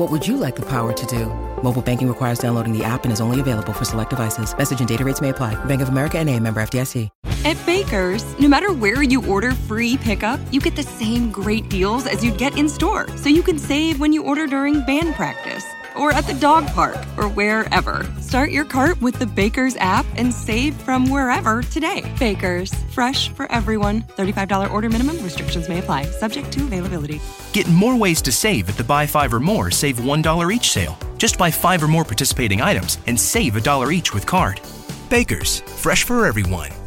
What would you like the power to do? Mobile banking requires downloading the app and is only available for select devices. Message and data rates may apply. Bank of America and a member FDIC. At Baker's, no matter where you order free pickup, you get the same great deals as you'd get in store. So you can save when you order during band practice or at the dog park or wherever. Start your cart with the Baker's app and save from wherever today. Baker's, fresh for everyone. $35 order minimum, restrictions may apply, subject to availability. Get more ways to save at the Buy Five or More Save $1 each sale. Just buy five or more participating items and save a dollar each with card. Baker's, fresh for everyone.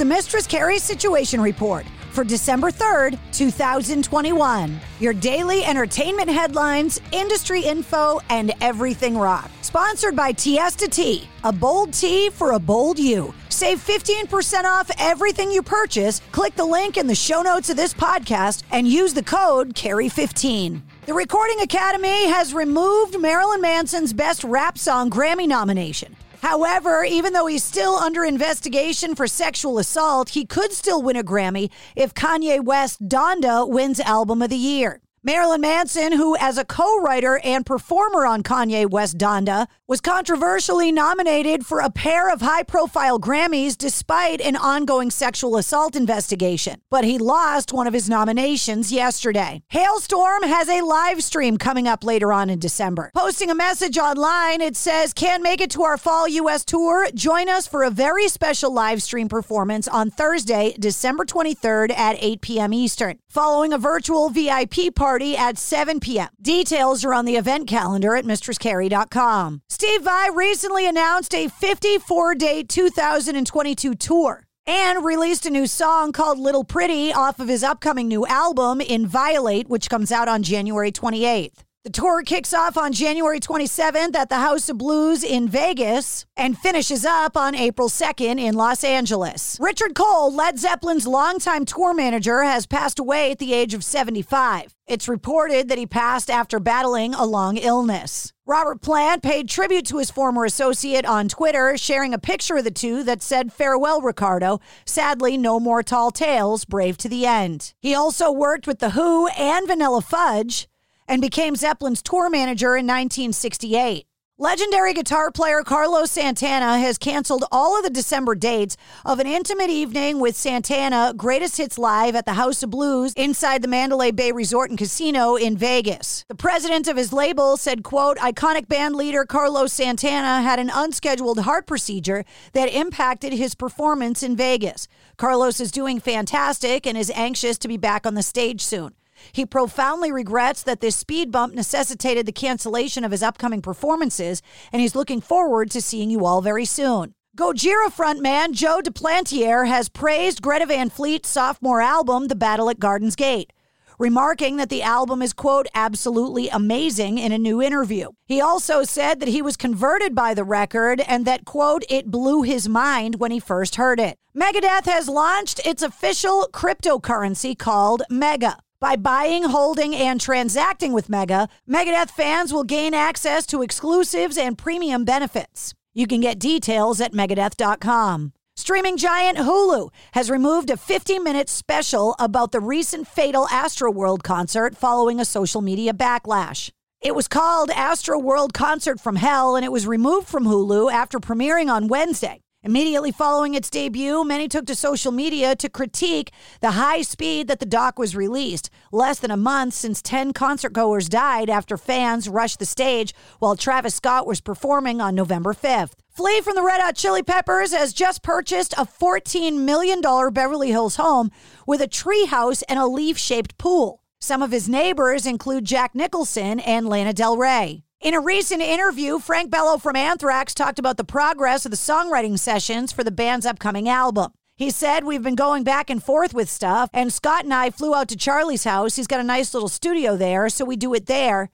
The Mistress Carrie Situation Report for December 3rd, 2021. Your daily entertainment headlines, industry info, and everything rock. Sponsored by Tiesta Tea, a bold tea for a bold you. Save 15% off everything you purchase. Click the link in the show notes of this podcast and use the code CARRIE15. The Recording Academy has removed Marilyn Manson's Best Rap Song Grammy nomination. However, even though he's still under investigation for sexual assault, he could still win a Grammy if Kanye West Donda wins Album of the Year. Marilyn Manson, who as a co-writer and performer on Kanye West Donda, was controversially nominated for a pair of high-profile Grammys despite an ongoing sexual assault investigation. But he lost one of his nominations yesterday. Halestorm has a live stream coming up later on in December. Posting a message online, it says, "Can't make it to our fall US tour? Join us for a very special live stream performance on Thursday, December 23rd at 8 p.m. Eastern, following a virtual VIP party party at 7 p.m. Details are on the event calendar at mistresscarrie.com. Steve Vai recently announced a 54 day 2022 tour and released a new song called Little Pretty off of his upcoming new album, In Inviolate, which comes out on January 28th. The tour kicks off on January 27th at the House of Blues in Vegas and finishes up on April 2nd in Los Angeles. Richard Cole, Led Zeppelin's longtime tour manager, has passed away at the age of 75. It's reported that he passed after battling a long illness. Robert Plant paid tribute to his former associate on Twitter, sharing a picture of the two that said, Farewell, Ricardo. Sadly, no more tall tales, brave to the end. He also worked with The Who and Vanilla Fudge and became Zeppelin's tour manager in 1968. Legendary guitar player Carlos Santana has canceled all of the December dates of an intimate evening with Santana Greatest Hits Live at the House of Blues inside the Mandalay Bay Resort and Casino in Vegas. The president of his label said, quote, iconic band leader Carlos Santana had an unscheduled heart procedure that impacted his performance in Vegas. Carlos is doing fantastic and is anxious to be back on the stage soon. He profoundly regrets that this speed bump necessitated the cancellation of his upcoming performances, and he's looking forward to seeing you all very soon. Gojira frontman Joe Duplantier has praised Greta Van Fleet's sophomore album, The Battle at Garden's Gate, remarking that the album is, quote, absolutely amazing in a new interview. He also said that he was converted by the record and that, quote, it blew his mind when he first heard it. Megadeth has launched its official cryptocurrency called Mega. By buying, holding, and transacting with Mega, Megadeth fans will gain access to exclusives and premium benefits. You can get details at megadeth.com. Streaming giant Hulu has removed a 50 minute special about the recent fatal Astroworld concert following a social media backlash. It was called Astroworld Concert from Hell and it was removed from Hulu after premiering on Wednesday. Immediately following its debut, many took to social media to critique the high speed that the doc was released. Less than a month since 10 concertgoers died after fans rushed the stage while Travis Scott was performing on November 5th. Flea from the Red Hot Chili Peppers has just purchased a $14 million Beverly Hills home with a treehouse and a leaf shaped pool. Some of his neighbors include Jack Nicholson and Lana Del Rey. In a recent interview, Frank Bello from Anthrax talked about the progress of the songwriting sessions for the band's upcoming album. He said, We've been going back and forth with stuff, and Scott and I flew out to Charlie's house. He's got a nice little studio there, so we do it there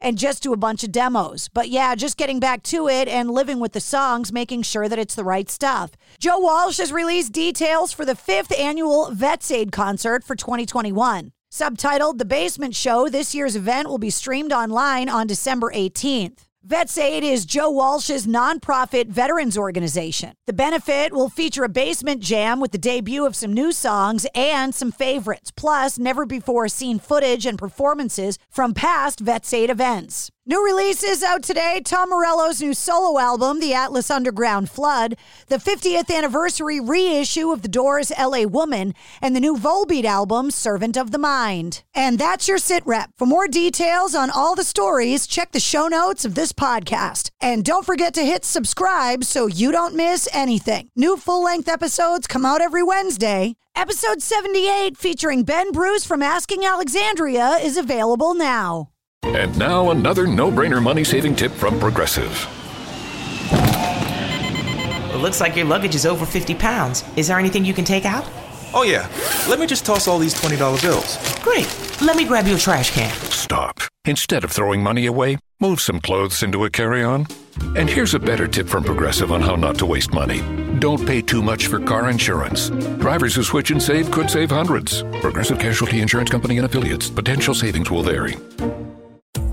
and just do a bunch of demos. But yeah, just getting back to it and living with the songs, making sure that it's the right stuff. Joe Walsh has released details for the fifth annual Vets Aid concert for 2021. Subtitled The Basement Show, this year's event will be streamed online on December 18th. Vets Aid is Joe Walsh's nonprofit veterans organization. The benefit will feature a basement jam with the debut of some new songs and some favorites, plus never before seen footage and performances from past Vets Aid events. New releases out today Tom Morello's new solo album, The Atlas Underground Flood, the 50th anniversary reissue of The Doors' LA Woman, and the new Volbeat album, Servant of the Mind. And that's your sit rep. For more details on all the stories, check the show notes of this podcast. And don't forget to hit subscribe so you don't miss anything. New full length episodes come out every Wednesday. Episode 78, featuring Ben Bruce from Asking Alexandria, is available now. And now another no-brainer money-saving tip from Progressive. It looks like your luggage is over 50 pounds. Is there anything you can take out? Oh, yeah. Let me just toss all these $20 bills. Great. Let me grab you a trash can. Stop. Instead of throwing money away, move some clothes into a carry-on. And here's a better tip from Progressive on how not to waste money. Don't pay too much for car insurance. Drivers who switch and save could save hundreds. Progressive Casualty Insurance Company and affiliates. Potential savings will vary.